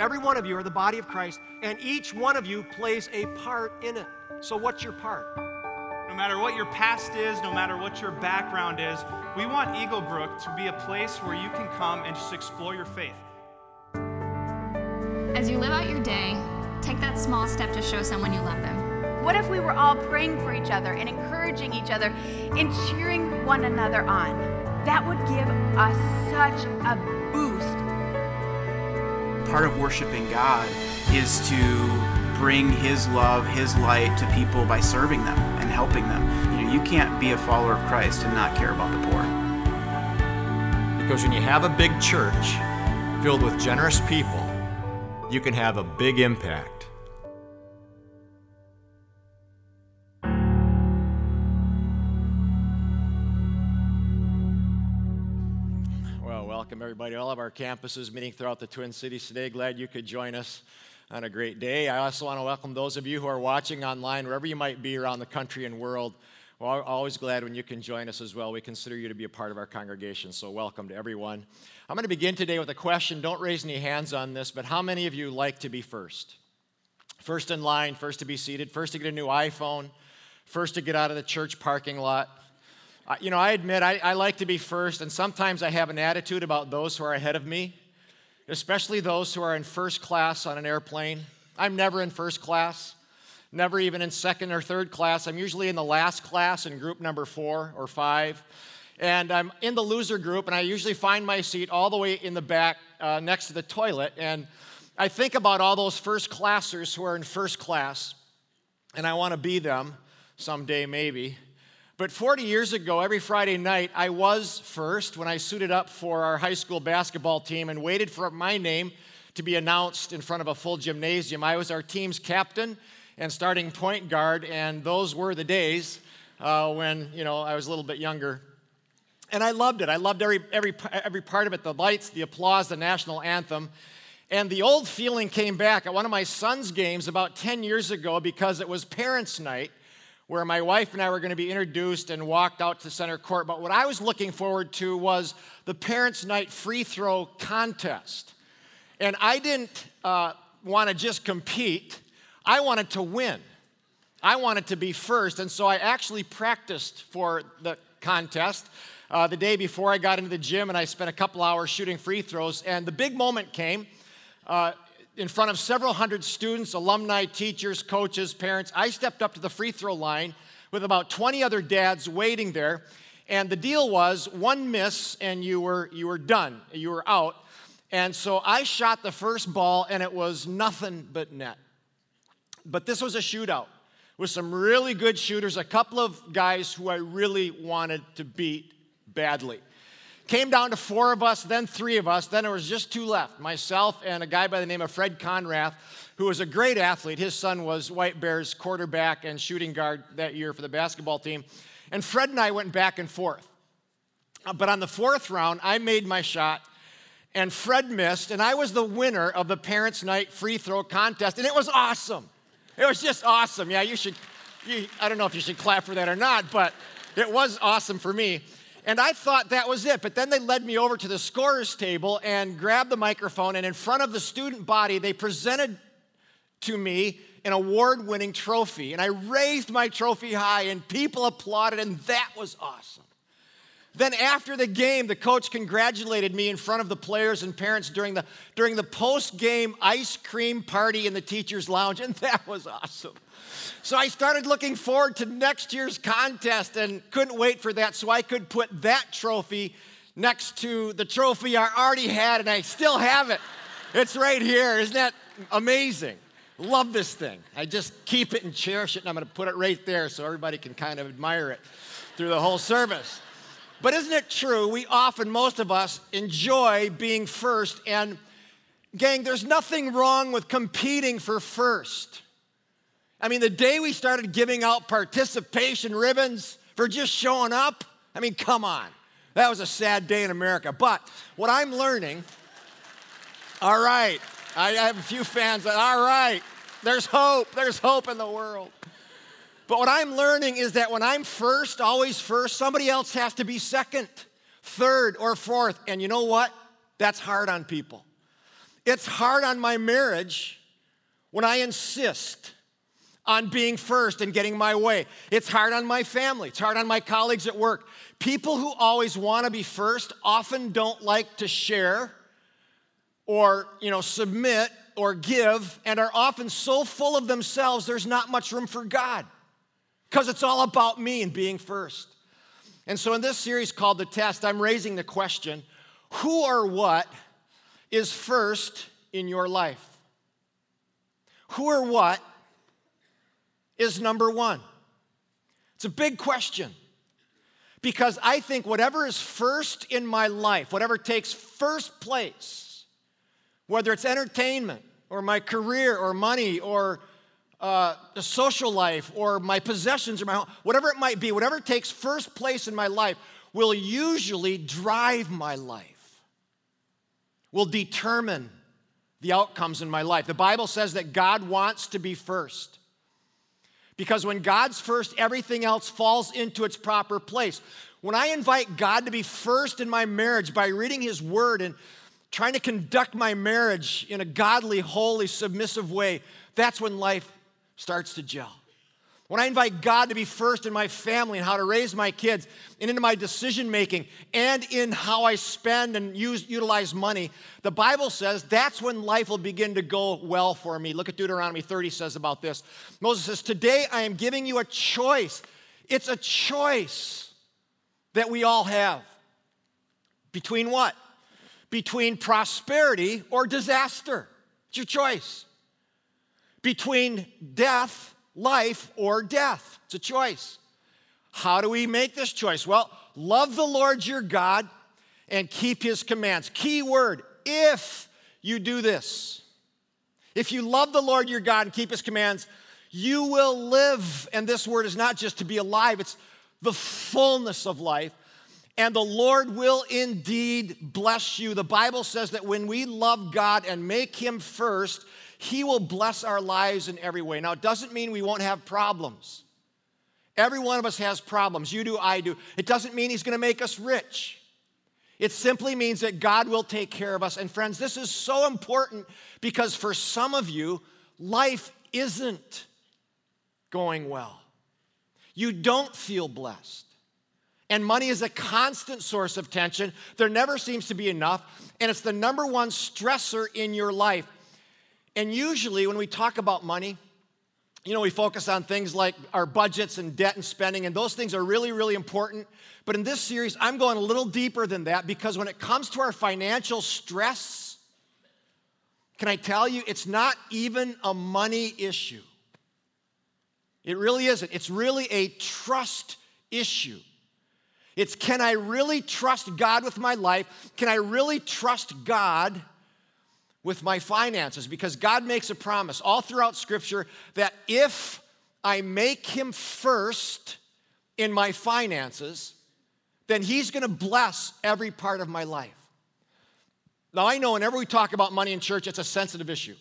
Every one of you are the body of Christ, and each one of you plays a part in it. So, what's your part? No matter what your past is, no matter what your background is, we want Eagle Brook to be a place where you can come and just explore your faith. As you live out your day, take that small step to show someone you love them. What if we were all praying for each other and encouraging each other and cheering one another on? That would give us such a boost. Part of worshiping God is to bring His love, His light to people by serving them and helping them. You know, you can't be a follower of Christ and not care about the poor. Because when you have a big church filled with generous people, you can have a big impact. All of our campuses meeting throughout the Twin Cities today. Glad you could join us on a great day. I also want to welcome those of you who are watching online, wherever you might be around the country and world. We're always glad when you can join us as well. We consider you to be a part of our congregation, so welcome to everyone. I'm going to begin today with a question. Don't raise any hands on this, but how many of you like to be first? First in line, first to be seated, first to get a new iPhone, first to get out of the church parking lot. You know, I admit I, I like to be first, and sometimes I have an attitude about those who are ahead of me, especially those who are in first class on an airplane. I'm never in first class never even in second or third class. I'm usually in the last class in group number four or five. And I'm in the loser group, and I usually find my seat all the way in the back uh, next to the toilet. And I think about all those first classers who are in first class, and I want to be them someday, maybe. But 40 years ago, every Friday night, I was first when I suited up for our high school basketball team and waited for my name to be announced in front of a full gymnasium. I was our team's captain and starting point guard, and those were the days uh, when you know I was a little bit younger. And I loved it. I loved every, every, every part of it the lights, the applause, the national anthem. And the old feeling came back at one of my son's games about 10 years ago because it was parents' night where my wife and I were going to be introduced and walked out to center court. But what I was looking forward to was the parents' night free throw contest. And I didn't uh, want to just compete, I wanted to win. I wanted to be first, and so I actually practiced for the contest uh, the day before I got into the gym, and I spent a couple hours shooting free throws. And the big moment came uh, in front of several hundred students, alumni, teachers, coaches, parents. I stepped up to the free throw line with about 20 other dads waiting there. And the deal was one miss and you were, you were done, you were out. And so I shot the first ball, and it was nothing but net. But this was a shootout with some really good shooters, a couple of guys who I really wanted to beat badly. Came down to four of us, then three of us, then there was just two left myself and a guy by the name of Fred Conrath, who was a great athlete. His son was White Bears quarterback and shooting guard that year for the basketball team. And Fred and I went back and forth. Uh, but on the fourth round, I made my shot, and Fred missed, and I was the winner of the Parents' Night free throw contest, and it was awesome. It was just awesome. Yeah, you should, you, I don't know if you should clap for that or not, but it was awesome for me. And I thought that was it. But then they led me over to the scorer's table and grabbed the microphone, and in front of the student body, they presented to me an award winning trophy. And I raised my trophy high, and people applauded, and that was awesome. Then after the game, the coach congratulated me in front of the players and parents during the, during the post-game ice cream party in the teacher's lounge, and that was awesome. So I started looking forward to next year's contest and couldn't wait for that so I could put that trophy next to the trophy I already had, and I still have it. It's right here. Isn't that amazing? Love this thing. I just keep it and cherish it, and I'm going to put it right there so everybody can kind of admire it through the whole service. But isn't it true? We often, most of us, enjoy being first. And, gang, there's nothing wrong with competing for first. I mean, the day we started giving out participation ribbons for just showing up, I mean, come on. That was a sad day in America. But what I'm learning, all right, I have a few fans that, all right, there's hope. There's hope in the world. But what I'm learning is that when I'm first, always first, somebody else has to be second, third, or fourth. And you know what? That's hard on people. It's hard on my marriage when I insist on being first and getting my way. It's hard on my family. It's hard on my colleagues at work. People who always want to be first often don't like to share or, you know, submit or give and are often so full of themselves there's not much room for God because it's all about me and being first. And so in this series called The Test, I'm raising the question, who or what is first in your life? Who or what is number one? It's a big question because I think whatever is first in my life, whatever takes first place, whether it's entertainment or my career or money or uh, social life or my possessions or my home, whatever it might be, whatever takes first place in my life will usually drive my life, will determine the outcomes in my life. The Bible says that God wants to be first. Because when God's first, everything else falls into its proper place. When I invite God to be first in my marriage by reading His Word and trying to conduct my marriage in a godly, holy, submissive way, that's when life starts to gel. When I invite God to be first in my family and how to raise my kids and into my decision making and in how I spend and use, utilize money, the Bible says that's when life will begin to go well for me. Look at Deuteronomy 30 says about this. Moses says, Today I am giving you a choice. It's a choice that we all have. Between what? Between prosperity or disaster. It's your choice. Between death life or death. It's a choice. How do we make this choice? Well, love the Lord your God and keep his commands. Key word if you do this, if you love the Lord your God and keep his commands, you will live. And this word is not just to be alive, it's the fullness of life. And the Lord will indeed bless you. The Bible says that when we love God and make him first, he will bless our lives in every way. Now, it doesn't mean we won't have problems. Every one of us has problems. You do, I do. It doesn't mean He's going to make us rich. It simply means that God will take care of us. And, friends, this is so important because for some of you, life isn't going well. You don't feel blessed. And money is a constant source of tension. There never seems to be enough. And it's the number one stressor in your life. And usually, when we talk about money, you know, we focus on things like our budgets and debt and spending, and those things are really, really important. But in this series, I'm going a little deeper than that because when it comes to our financial stress, can I tell you, it's not even a money issue. It really isn't. It's really a trust issue. It's can I really trust God with my life? Can I really trust God with my finances because God makes a promise all throughout Scripture that if I make Him first in my finances, then He's gonna bless every part of my life. Now, I know whenever we talk about money in church, it's a sensitive issue.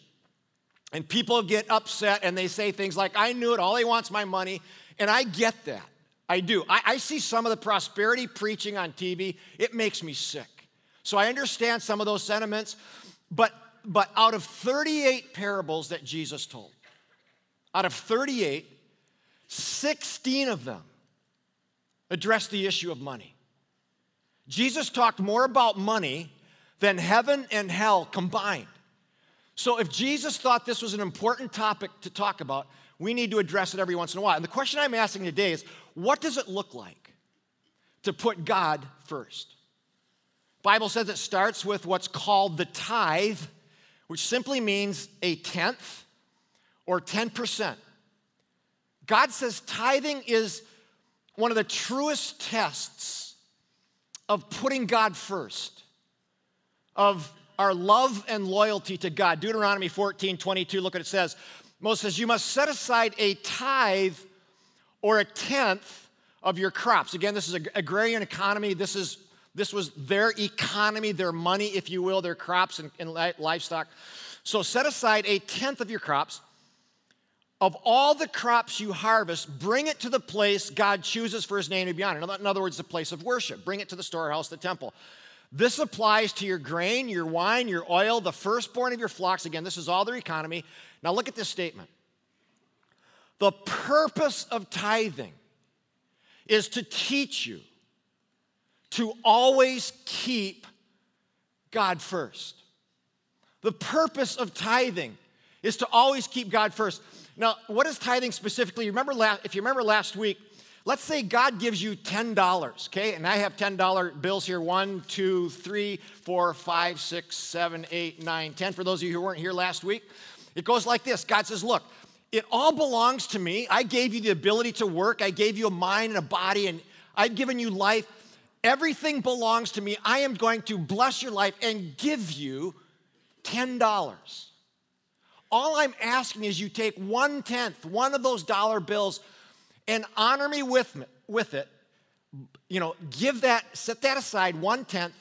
And people get upset and they say things like, I knew it, all he wants my money. And I get that. I do. I, I see some of the prosperity preaching on TV, it makes me sick. So I understand some of those sentiments, but but out of 38 parables that Jesus told, out of 38, 16 of them addressed the issue of money. Jesus talked more about money than heaven and hell combined. So if Jesus thought this was an important topic to talk about, we need to address it every once in a while. And the question I'm asking today is what does it look like to put God first? Bible says it starts with what's called the tithe which simply means a tenth or 10%. God says tithing is one of the truest tests of putting God first, of our love and loyalty to God. Deuteronomy 14 22, look what it says. Moses says, You must set aside a tithe or a tenth of your crops. Again, this is an agrarian economy. This is this was their economy, their money, if you will, their crops and, and livestock. So set aside a tenth of your crops. Of all the crops you harvest, bring it to the place God chooses for his name to be honored. In other words, the place of worship. Bring it to the storehouse, the temple. This applies to your grain, your wine, your oil, the firstborn of your flocks. Again, this is all their economy. Now look at this statement. The purpose of tithing is to teach you to always keep God first. The purpose of tithing is to always keep God first. Now, what is tithing specifically? Remember if you remember last week, let's say God gives you $10, okay? And I have $10 bills here one, two, three, four, five, six, seven, eight, nine, ten. For those of you who weren't here last week, it goes like this God says, Look, it all belongs to me. I gave you the ability to work, I gave you a mind and a body, and I've given you life. Everything belongs to me. I am going to bless your life and give you $10. All I'm asking is you take one tenth, one of those dollar bills, and honor me with, me, with it. You know, give that, set that aside, one tenth.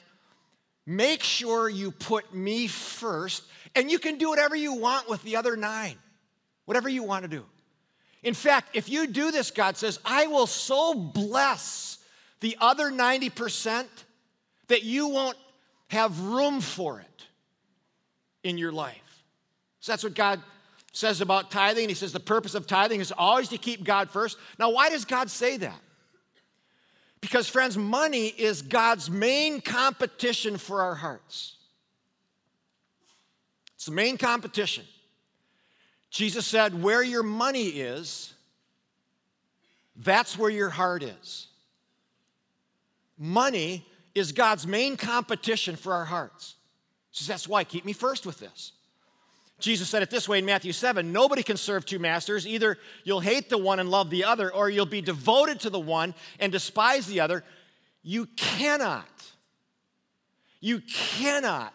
Make sure you put me first, and you can do whatever you want with the other nine, whatever you want to do. In fact, if you do this, God says, I will so bless the other 90% that you won't have room for it in your life. So that's what God says about tithing. He says the purpose of tithing is always to keep God first. Now, why does God say that? Because, friends, money is God's main competition for our hearts. It's the main competition. Jesus said, Where your money is, that's where your heart is. Money is God's main competition for our hearts. He says, That's why, keep me first with this. Jesus said it this way in Matthew 7 Nobody can serve two masters. Either you'll hate the one and love the other, or you'll be devoted to the one and despise the other. You cannot, you cannot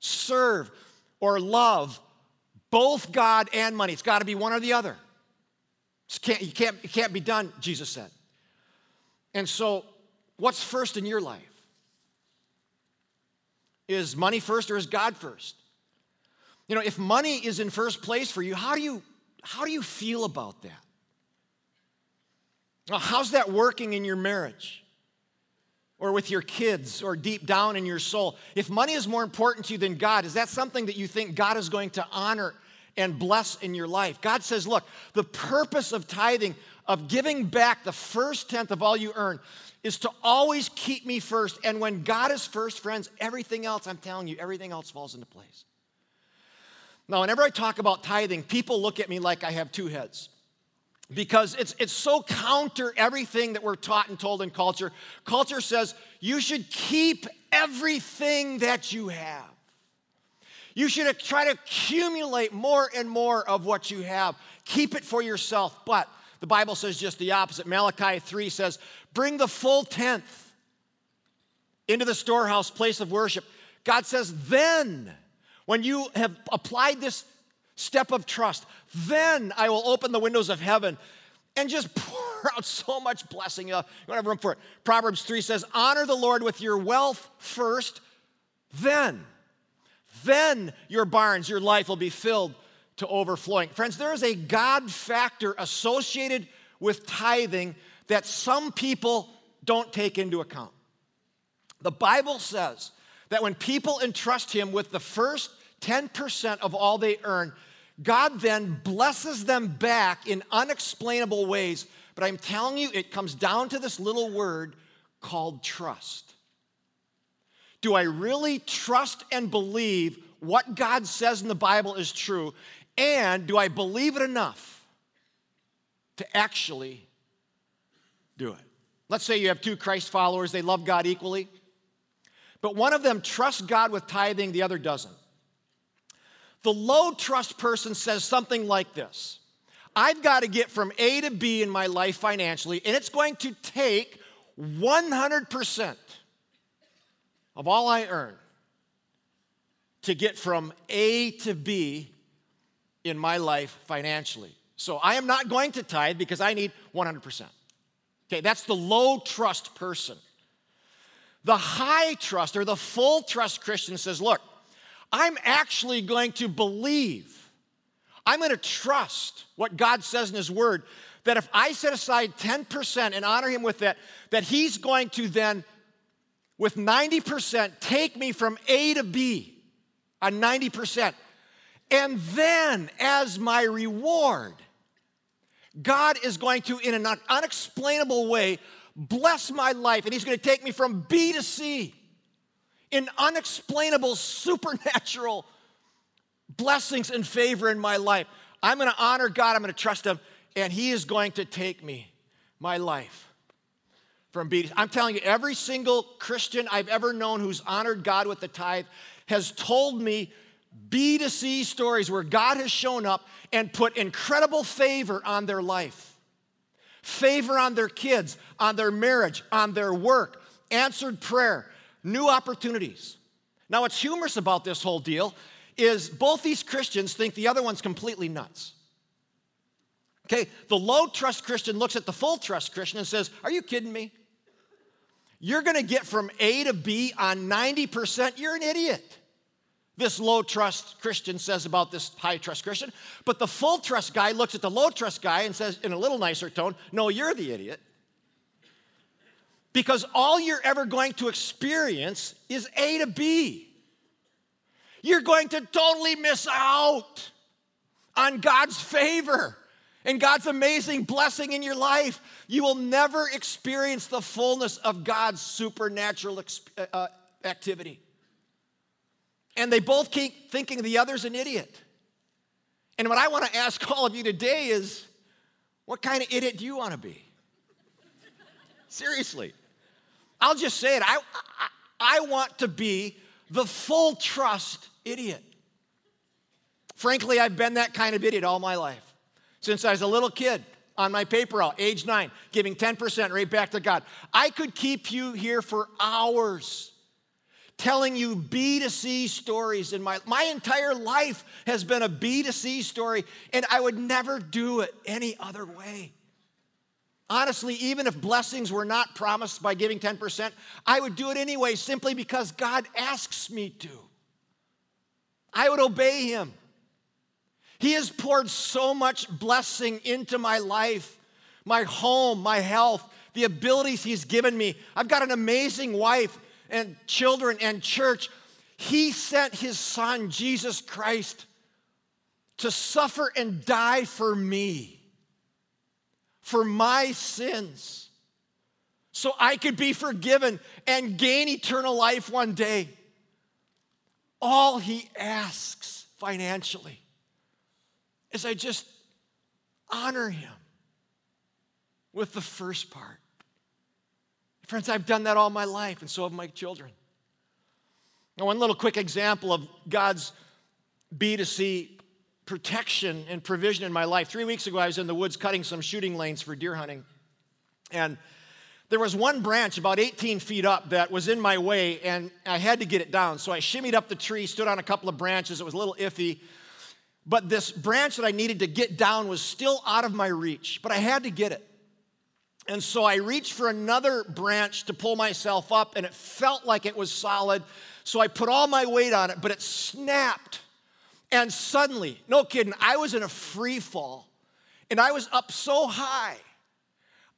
serve or love both God and money. It's got to be one or the other. Can't, you can't, it can't be done, Jesus said. And so, what's first in your life? Is money first or is God first? You know, if money is in first place for you, how do you how do you feel about that? Well, how's that working in your marriage? Or with your kids, or deep down in your soul? If money is more important to you than God, is that something that you think God is going to honor and bless in your life? God says, look, the purpose of tithing, of giving back the first tenth of all you earn, is to always keep me first. And when God is first, friends, everything else, I'm telling you, everything else falls into place. Now, whenever I talk about tithing, people look at me like I have two heads because it's, it's so counter everything that we're taught and told in culture. Culture says you should keep everything that you have. You should try to accumulate more and more of what you have. Keep it for yourself. But the Bible says just the opposite. Malachi 3 says, Bring the full tenth into the storehouse, place of worship. God says, Then when you have applied this step of trust, then I will open the windows of heaven and just pour out so much blessing. Uh, you don't have room for it. Proverbs 3 says, Honor the Lord with your wealth first, then, then your barns, your life will be filled to overflowing. Friends, there is a God factor associated with tithing that some people don't take into account. The Bible says that when people entrust Him with the first 10% of all they earn, God then blesses them back in unexplainable ways. But I'm telling you, it comes down to this little word called trust. Do I really trust and believe what God says in the Bible is true? And do I believe it enough to actually do it? Let's say you have two Christ followers, they love God equally, but one of them trusts God with tithing, the other doesn't. The low trust person says something like this I've got to get from A to B in my life financially, and it's going to take 100% of all I earn to get from A to B in my life financially. So I am not going to tithe because I need 100%. Okay, that's the low trust person. The high trust or the full trust Christian says, look, I'm actually going to believe. I'm going to trust what God says in His Word that if I set aside 10% and honor Him with that, that He's going to then with 90%, take me from A to B on 90%. And then, as my reward, God is going to, in an unexplainable way, bless my life, and He's going to take me from B to C in unexplainable, supernatural blessings and favor in my life. I'm going to honor God, I'm going to trust Him, and He is going to take me, my life, from B to I'm telling you, every single Christian I've ever known who's honored God with the tithe has told me B to C stories where God has shown up and put incredible favor on their life favor on their kids, on their marriage, on their work, answered prayer, new opportunities. Now, what's humorous about this whole deal is both these Christians think the other one's completely nuts. Okay, the low trust Christian looks at the full trust Christian and says, Are you kidding me? You're gonna get from A to B on 90%, you're an idiot this low trust Christian says about this high trust Christian. But the full trust guy looks at the low trust guy and says, in a little nicer tone, No, you're the idiot. Because all you're ever going to experience is A to B. You're going to totally miss out on God's favor and God's amazing blessing in your life. You will never experience the fullness of God's supernatural uh, uh, activity and they both keep thinking the other's an idiot. And what I want to ask all of you today is what kind of idiot do you want to be? Seriously. I'll just say it. I, I, I, want to be the full trust idiot. Frankly, I've been that kind of idiot all my life. Since I was a little kid on my paper out, age nine, giving 10% right back to God. I could keep you here for hours telling you B to C stories in my my entire life has been a B to C story and I would never do it any other way. Honestly, even if blessings were not promised by giving 10%, I would do it anyway simply because God asks me to. I would obey him. He has poured so much blessing into my life, my home, my health, the abilities he's given me. I've got an amazing wife and children and church, he sent his son, Jesus Christ, to suffer and die for me, for my sins, so I could be forgiven and gain eternal life one day. All he asks financially is I just honor him with the first part. Friends, I've done that all my life, and so have my children. Now, one little quick example of God's B2C protection and provision in my life. Three weeks ago, I was in the woods cutting some shooting lanes for deer hunting. And there was one branch about 18 feet up that was in my way, and I had to get it down. So I shimmied up the tree, stood on a couple of branches. It was a little iffy. But this branch that I needed to get down was still out of my reach, but I had to get it. And so I reached for another branch to pull myself up, and it felt like it was solid. So I put all my weight on it, but it snapped. And suddenly, no kidding, I was in a free fall, and I was up so high.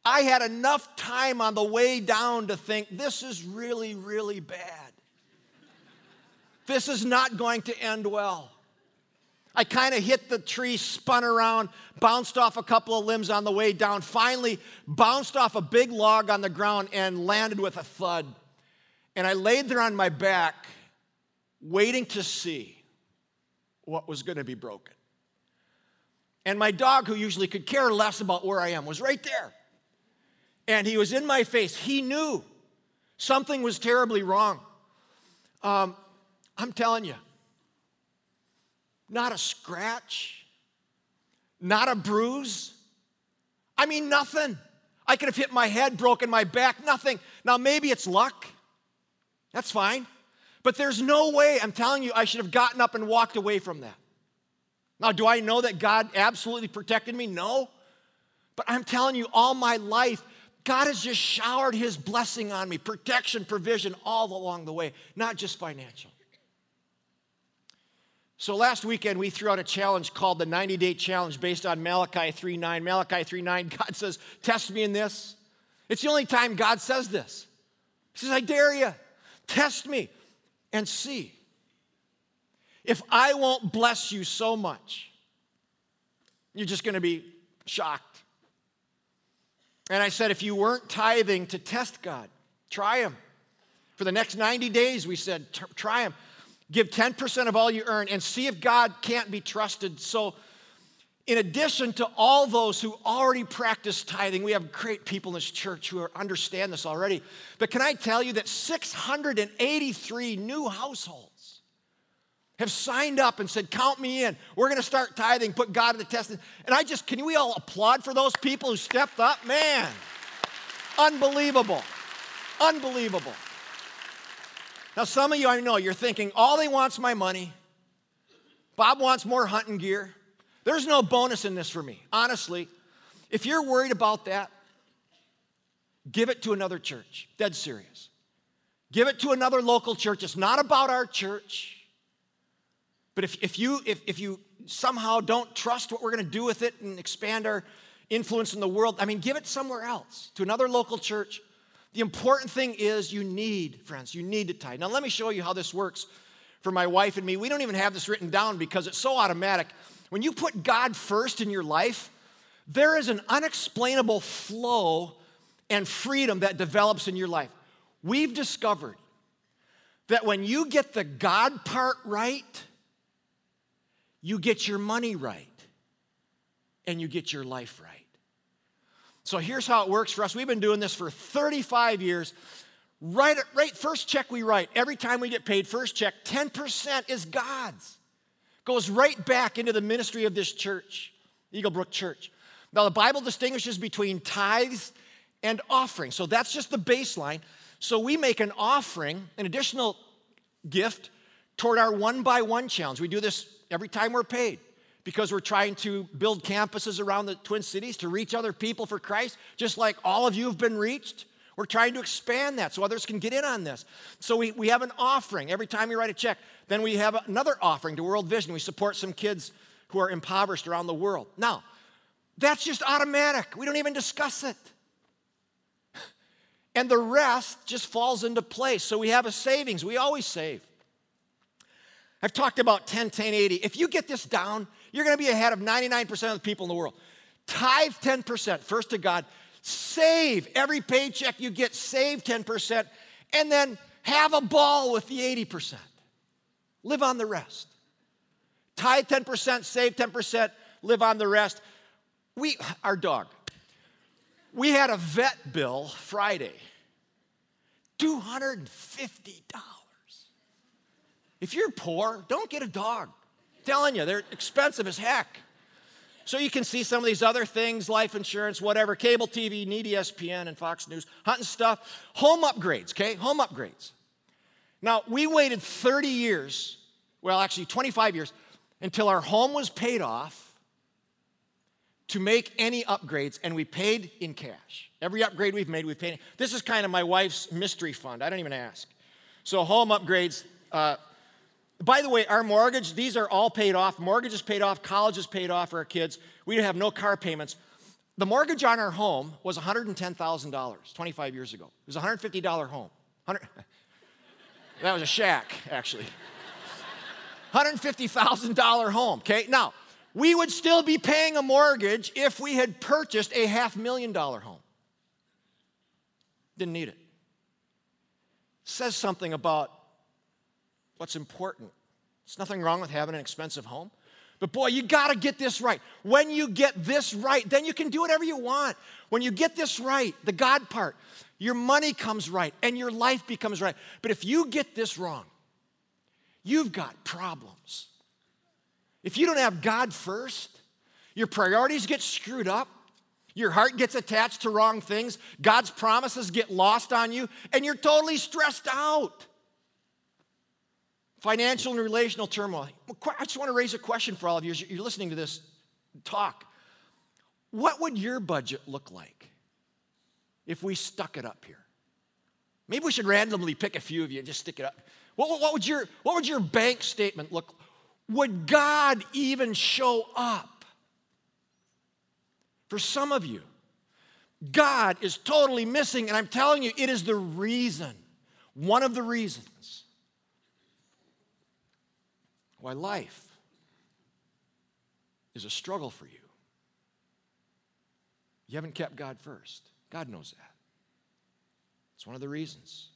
I had enough time on the way down to think, this is really, really bad. This is not going to end well. I kind of hit the tree, spun around, bounced off a couple of limbs on the way down, finally bounced off a big log on the ground and landed with a thud. And I laid there on my back, waiting to see what was going to be broken. And my dog, who usually could care less about where I am, was right there. And he was in my face. He knew something was terribly wrong. Um, I'm telling you, not a scratch, not a bruise. I mean, nothing. I could have hit my head, broken my back, nothing. Now, maybe it's luck. That's fine. But there's no way, I'm telling you, I should have gotten up and walked away from that. Now, do I know that God absolutely protected me? No. But I'm telling you, all my life, God has just showered His blessing on me protection, provision, all along the way, not just financial. So last weekend we threw out a challenge called the 90 day challenge based on Malachi 3:9. Malachi 3:9, God says, "Test me in this." It's the only time God says this. He says, "I dare you. Test me and see if I won't bless you so much. You're just going to be shocked. And I said, if you weren't tithing to test God, try Him. For the next 90 days, we said, try Him. Give 10% of all you earn and see if God can't be trusted. So, in addition to all those who already practice tithing, we have great people in this church who understand this already. But can I tell you that 683 new households have signed up and said, Count me in. We're going to start tithing, put God to the test. And I just, can we all applaud for those people who stepped up? Man, unbelievable. Unbelievable. Now, some of you I know, you're thinking, all they want's my money. Bob wants more hunting gear. There's no bonus in this for me. Honestly, if you're worried about that, give it to another church. Dead serious. Give it to another local church. It's not about our church. But if, if, you, if, if you somehow don't trust what we're going to do with it and expand our influence in the world, I mean, give it somewhere else, to another local church. The important thing is you need, friends, you need to tithe. Now, let me show you how this works for my wife and me. We don't even have this written down because it's so automatic. When you put God first in your life, there is an unexplainable flow and freedom that develops in your life. We've discovered that when you get the God part right, you get your money right and you get your life right. So here's how it works for us. We've been doing this for 35 years. Right, right, first check we write, every time we get paid, first check, 10% is God's goes right back into the ministry of this church, Eagle Brook Church. Now, the Bible distinguishes between tithes and offering. So that's just the baseline. So we make an offering, an additional gift toward our one by one challenge. We do this every time we're paid because we're trying to build campuses around the Twin Cities to reach other people for Christ, just like all of you have been reached. We're trying to expand that so others can get in on this. So we, we have an offering every time we write a check. Then we have another offering to World Vision. We support some kids who are impoverished around the world. Now, that's just automatic. We don't even discuss it. And the rest just falls into place. So we have a savings. We always save. I've talked about 10, 10, 80. If you get this down, you're going to be ahead of 99% of the people in the world. Tithe 10%, first to God. Save every paycheck you get, save 10%, and then have a ball with the 80%. Live on the rest. Tithe 10%, save 10%, live on the rest. We, our dog, we had a vet bill Friday $250. If you're poor, don't get a dog. Telling you, they're expensive as heck. So you can see some of these other things, life insurance, whatever, cable TV, need ESPN and Fox News, hunting stuff, home upgrades, okay? Home upgrades. Now, we waited 30 years, well, actually 25 years, until our home was paid off to make any upgrades, and we paid in cash. Every upgrade we've made, we've paid. This is kind of my wife's mystery fund. I don't even ask. So, home upgrades. Uh, by the way, our mortgage, these are all paid off. Mortgage is paid off, college is paid off for our kids. We have no car payments. The mortgage on our home was $110,000 25 years ago. It was a $150 home. 100, that was a shack, actually. $150,000 home, okay? Now, we would still be paying a mortgage if we had purchased a half million dollar home. Didn't need it. Says something about what's important. There's nothing wrong with having an expensive home. But boy, you got to get this right. When you get this right, then you can do whatever you want. When you get this right, the God part, your money comes right and your life becomes right. But if you get this wrong, you've got problems. If you don't have God first, your priorities get screwed up, your heart gets attached to wrong things, God's promises get lost on you, and you're totally stressed out. Financial and relational turmoil. I just want to raise a question for all of you as you're listening to this talk. What would your budget look like if we stuck it up here? Maybe we should randomly pick a few of you and just stick it up. What, what, would, your, what would your bank statement look Would God even show up? For some of you, God is totally missing, and I'm telling you, it is the reason One of the reasons why life is a struggle for you. You haven't kept God first. God knows that. It's one of the reasons.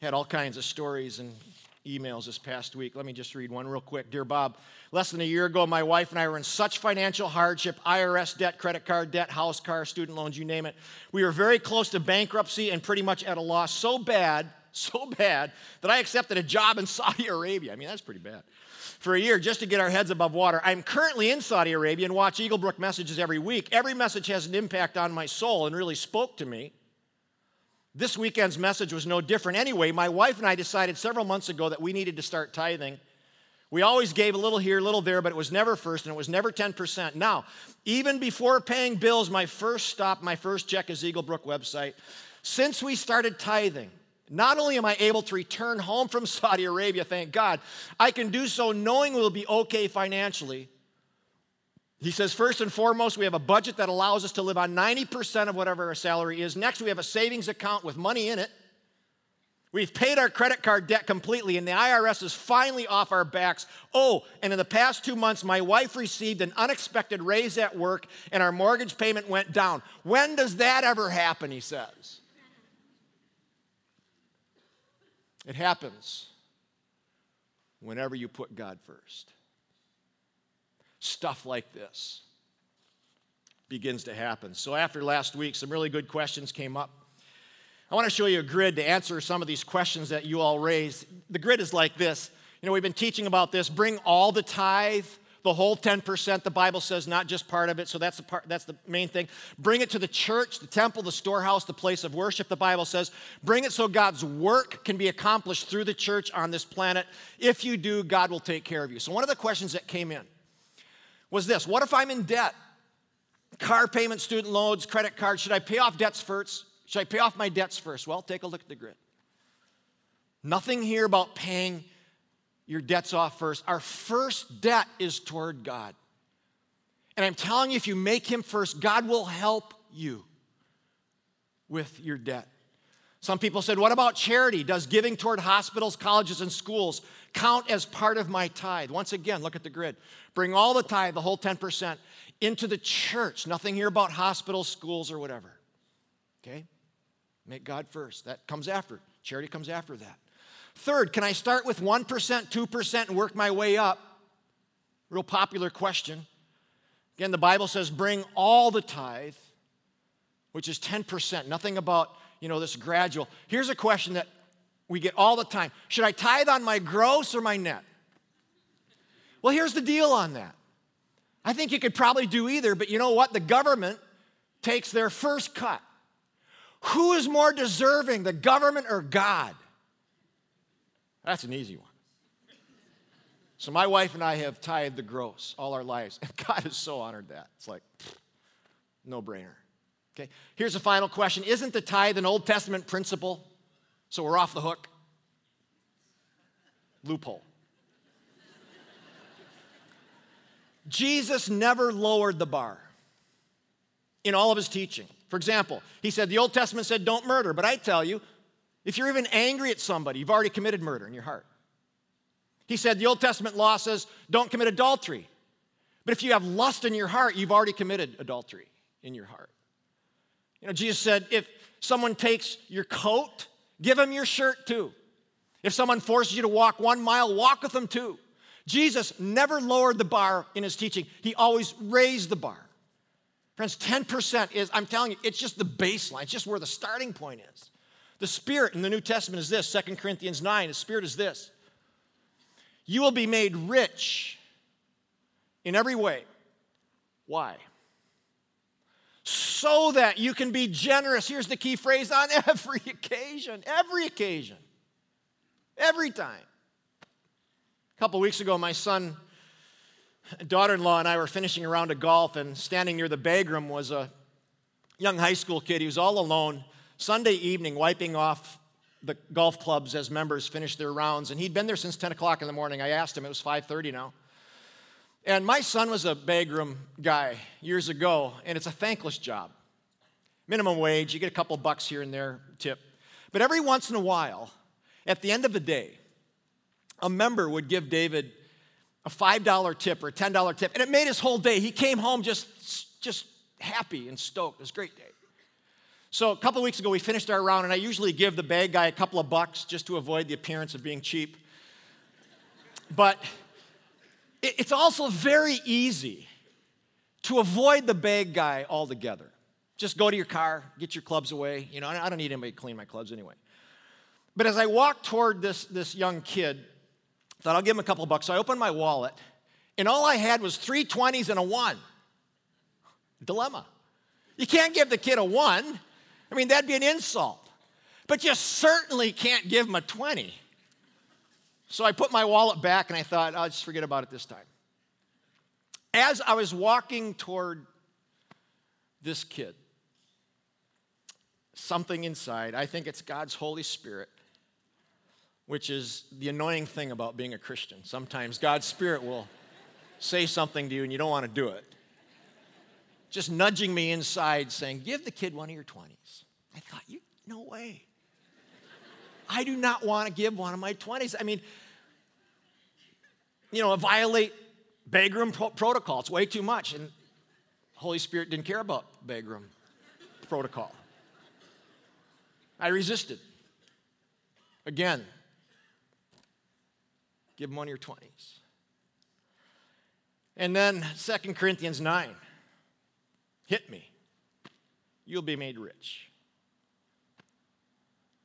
Had all kinds of stories and emails this past week. Let me just read one real quick. Dear Bob, less than a year ago, my wife and I were in such financial hardship IRS debt, credit card debt, house, car, student loans, you name it. We were very close to bankruptcy and pretty much at a loss. So bad, so bad, that I accepted a job in Saudi Arabia. I mean, that's pretty bad. For a year, just to get our heads above water. I'm currently in Saudi Arabia and watch Eagle Brook messages every week. Every message has an impact on my soul and really spoke to me. This weekend's message was no different. Anyway, my wife and I decided several months ago that we needed to start tithing. We always gave a little here, a little there, but it was never first and it was never 10%. Now, even before paying bills, my first stop, my first check is Eagle Brook website. Since we started tithing, not only am I able to return home from Saudi Arabia, thank God, I can do so knowing we'll be okay financially. He says, first and foremost, we have a budget that allows us to live on 90% of whatever our salary is. Next, we have a savings account with money in it. We've paid our credit card debt completely, and the IRS is finally off our backs. Oh, and in the past two months, my wife received an unexpected raise at work, and our mortgage payment went down. When does that ever happen? He says. It happens whenever you put God first stuff like this begins to happen. So, after last week, some really good questions came up. I want to show you a grid to answer some of these questions that you all raised. The grid is like this. You know, we've been teaching about this. Bring all the tithe, the whole 10%, the Bible says, not just part of it. So that's the part, that's the main thing. Bring it to the church, the temple, the storehouse, the place of worship, the Bible says. Bring it so God's work can be accomplished through the church on this planet. If you do, God will take care of you. So one of the questions that came in was this What if I'm in debt? Car payment, student loans, credit cards. Should I pay off debts first? Should I pay off my debts first? Well, take a look at the grid. Nothing here about paying your debts off first. Our first debt is toward God. And I'm telling you, if you make Him first, God will help you with your debt. Some people said, What about charity? Does giving toward hospitals, colleges, and schools count as part of my tithe? Once again, look at the grid. Bring all the tithe, the whole 10%, into the church. Nothing here about hospitals, schools, or whatever. Okay? Make God first. That comes after. Charity comes after that. Third, can I start with 1%, 2%, and work my way up? Real popular question. Again, the Bible says bring all the tithe, which is 10%. Nothing about, you know, this gradual. Here's a question that we get all the time Should I tithe on my gross or my net? Well, here's the deal on that. I think you could probably do either, but you know what? The government takes their first cut. Who is more deserving, the government or God? That's an easy one. So, my wife and I have tithed the gross all our lives, and God has so honored that. It's like, no brainer. Okay, here's the final question Isn't the tithe an Old Testament principle? So, we're off the hook? Loophole. Jesus never lowered the bar in all of his teaching. For example, he said the Old Testament said don't murder, but I tell you, if you're even angry at somebody, you've already committed murder in your heart. He said the Old Testament law says don't commit adultery. But if you have lust in your heart, you've already committed adultery in your heart. You know, Jesus said if someone takes your coat, give them your shirt too. If someone forces you to walk one mile, walk with them too. Jesus never lowered the bar in his teaching, he always raised the bar. Friends, 10% is, I'm telling you, it's just the baseline, it's just where the starting point is. The Spirit in the New Testament is this 2 Corinthians 9, the Spirit is this. You will be made rich in every way. Why? So that you can be generous. Here's the key phrase on every occasion, every occasion, every time A couple weeks ago, my son, daughter in law, and I were finishing a round of golf, and standing near the bag room was a young high school kid. He was all alone, Sunday evening, wiping off the golf clubs as members finished their rounds. And he'd been there since 10 o'clock in the morning. I asked him, it was 5.30 now. And my son was a bagroom guy years ago, and it's a thankless job. Minimum wage, you get a couple bucks here and there, tip. But every once in a while, at the end of the day, a member would give David a $5 tip or a $10 tip, and it made his whole day. He came home just, just happy and stoked. It was a great day. So a couple of weeks ago, we finished our round, and I usually give the bag guy a couple of bucks just to avoid the appearance of being cheap. But it's also very easy to avoid the bag guy altogether. Just go to your car, get your clubs away. You know, I don't need anybody to clean my clubs anyway. But as I walked toward this, this young kid, I thought I'll give him a couple bucks. So I opened my wallet, and all I had was three 20s and a one. Dilemma. You can't give the kid a one. I mean, that'd be an insult. But you certainly can't give him a 20. So I put my wallet back and I thought, I'll just forget about it this time. As I was walking toward this kid, something inside, I think it's God's Holy Spirit, which is the annoying thing about being a Christian. Sometimes God's Spirit will say something to you and you don't want to do it. Just nudging me inside saying, Give the kid one of your 20s. I thought, you, no way. I do not want to give one of my 20s. I mean, you know, violate Bagram pro- protocol. It's way too much. And Holy Spirit didn't care about Bagram protocol. I resisted. Again, give them one of your 20s. And then 2 Corinthians 9 hit me. You'll be made rich.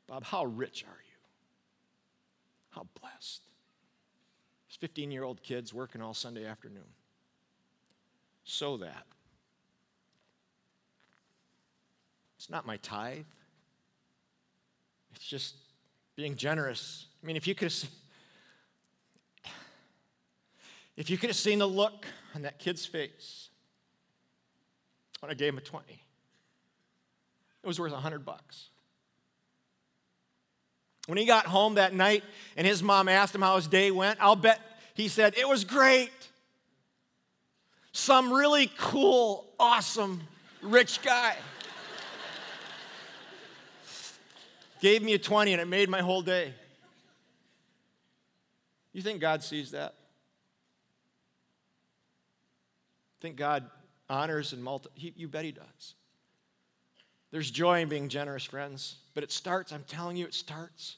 Bob, how rich are you? How blessed. These 15 year old kids working all Sunday afternoon. So that it's not my tithe, it's just being generous. I mean, if you could have seen, if you could have seen the look on that kid's face when I gave him a 20, it was worth a 100 bucks. When he got home that night and his mom asked him how his day went, I'll bet he said, It was great. Some really cool, awesome, rich guy gave me a 20 and it made my whole day. You think God sees that? Think God honors and multi? He, you bet He does. There's joy in being generous, friends. But it starts, I'm telling you, it starts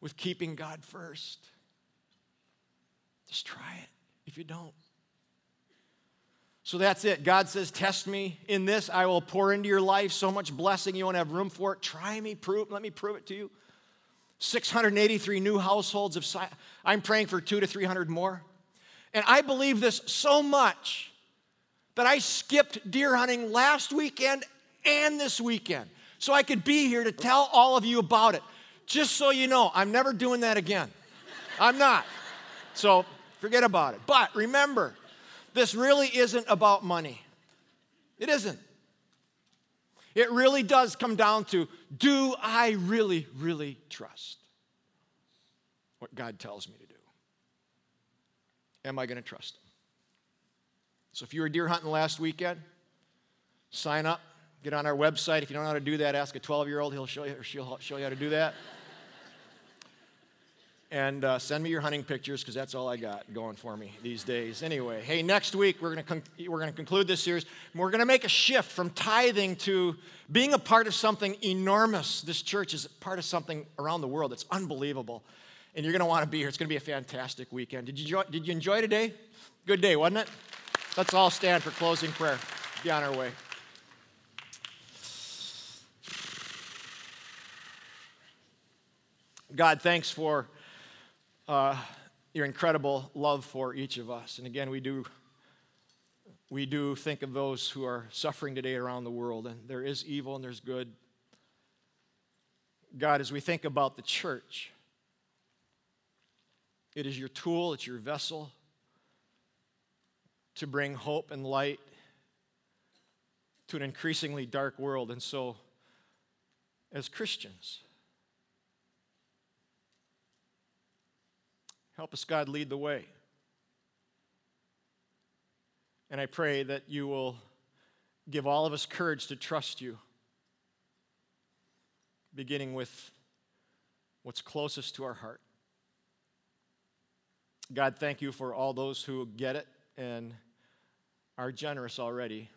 with keeping God first. Just try it if you don't. So that's it. God says, Test me in this. I will pour into your life so much blessing you won't have room for it. Try me, prove, let me prove it to you. 683 new households of I'm praying for two to 300 more. And I believe this so much that I skipped deer hunting last weekend and this weekend so I could be here to tell all of you about it. Just so you know, I'm never doing that again. I'm not. So forget about it. But remember, this really isn't about money. It isn't. It really does come down to do I really, really trust what God tells me to do? Am I going to trust? So if you were deer hunting last weekend, sign up Get on our website. If you don't know how to do that, ask a 12 year old. He'll show you, or she'll show you how to do that. and uh, send me your hunting pictures because that's all I got going for me these days. Anyway, hey, next week we're going con- we're going to conclude this series. We're going to make a shift from tithing to being a part of something enormous. This church is part of something around the world that's unbelievable. And you're going to want to be here. It's going to be a fantastic weekend. Did you, enjoy, did you enjoy today? Good day, wasn't it? Let's all stand for closing prayer. Be on our way. God, thanks for uh, your incredible love for each of us. And again, we do, we do think of those who are suffering today around the world, and there is evil and there's good. God, as we think about the church, it is your tool, it's your vessel to bring hope and light to an increasingly dark world. And so, as Christians, Help us, God, lead the way. And I pray that you will give all of us courage to trust you, beginning with what's closest to our heart. God, thank you for all those who get it and are generous already.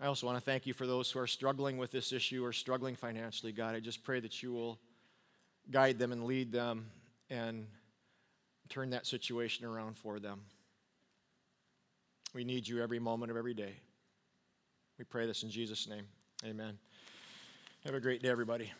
I also want to thank you for those who are struggling with this issue or struggling financially, God. I just pray that you will guide them and lead them and turn that situation around for them. We need you every moment of every day. We pray this in Jesus' name. Amen. Have a great day, everybody.